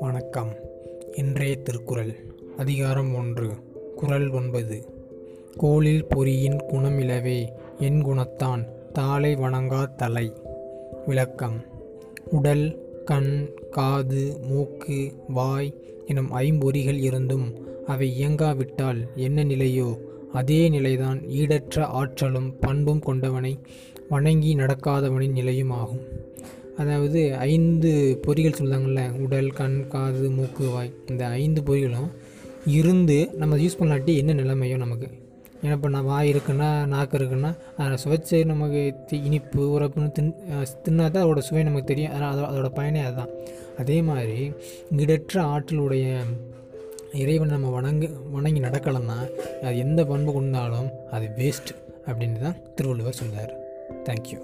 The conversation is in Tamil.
வணக்கம். இன்றைய திருக்குறள் அதிகாரம் ஒன்று குறள் ஒன்பது. கோளில் பொறியின் குணமிலவே என் குணத்தான் தாளை வணங்கா தலை. விளக்கம். உடல் கண் காது மூக்கு வாய் எனும் ஐம்பொறிகள் இருந்தும் அவை இயங்காவிட்டால் என்ன நிலையோ அதே நிலைதான் ஈடற்ற ஆற்றலும் பண்பும் கொண்டவனை வணங்கி நடக்காதவனின் நிலையும் ஆகும். அதாவது ஐந்து பொறிகள் சொல்லுவாங்கள்ல உடல் கண் காது மூக்கு வாய். இந்த ஐந்து பொறிகளும் இருந்து நம்ம யூஸ் பண்ணாட்டி என்ன நிலைமையோ நமக்கு. ஏன்னா இப்போ நான் வாய் இருக்குன்னா நாக்கு இருக்குன்னா அதை சுவைச்சு நமக்கு தி- இனிப்பு உரப்புன்னு தின் தின்னா தான் அதோட சுவை நமக்கு தெரியும். அதனால் அதோட அதோட பயனே அதுதான். அதே மாதிரி ஈடற்ற ஆற்றலுடைய இறைவனை நம்ம வணங்கு வணங்கி நடக்கலைன்னா அது எந்த பண்பு கொண்டாலும் அது வேஸ்ட் அப்படின்னு தான் திருவள்ளுவர் சொன்னார் தேங்க்யூ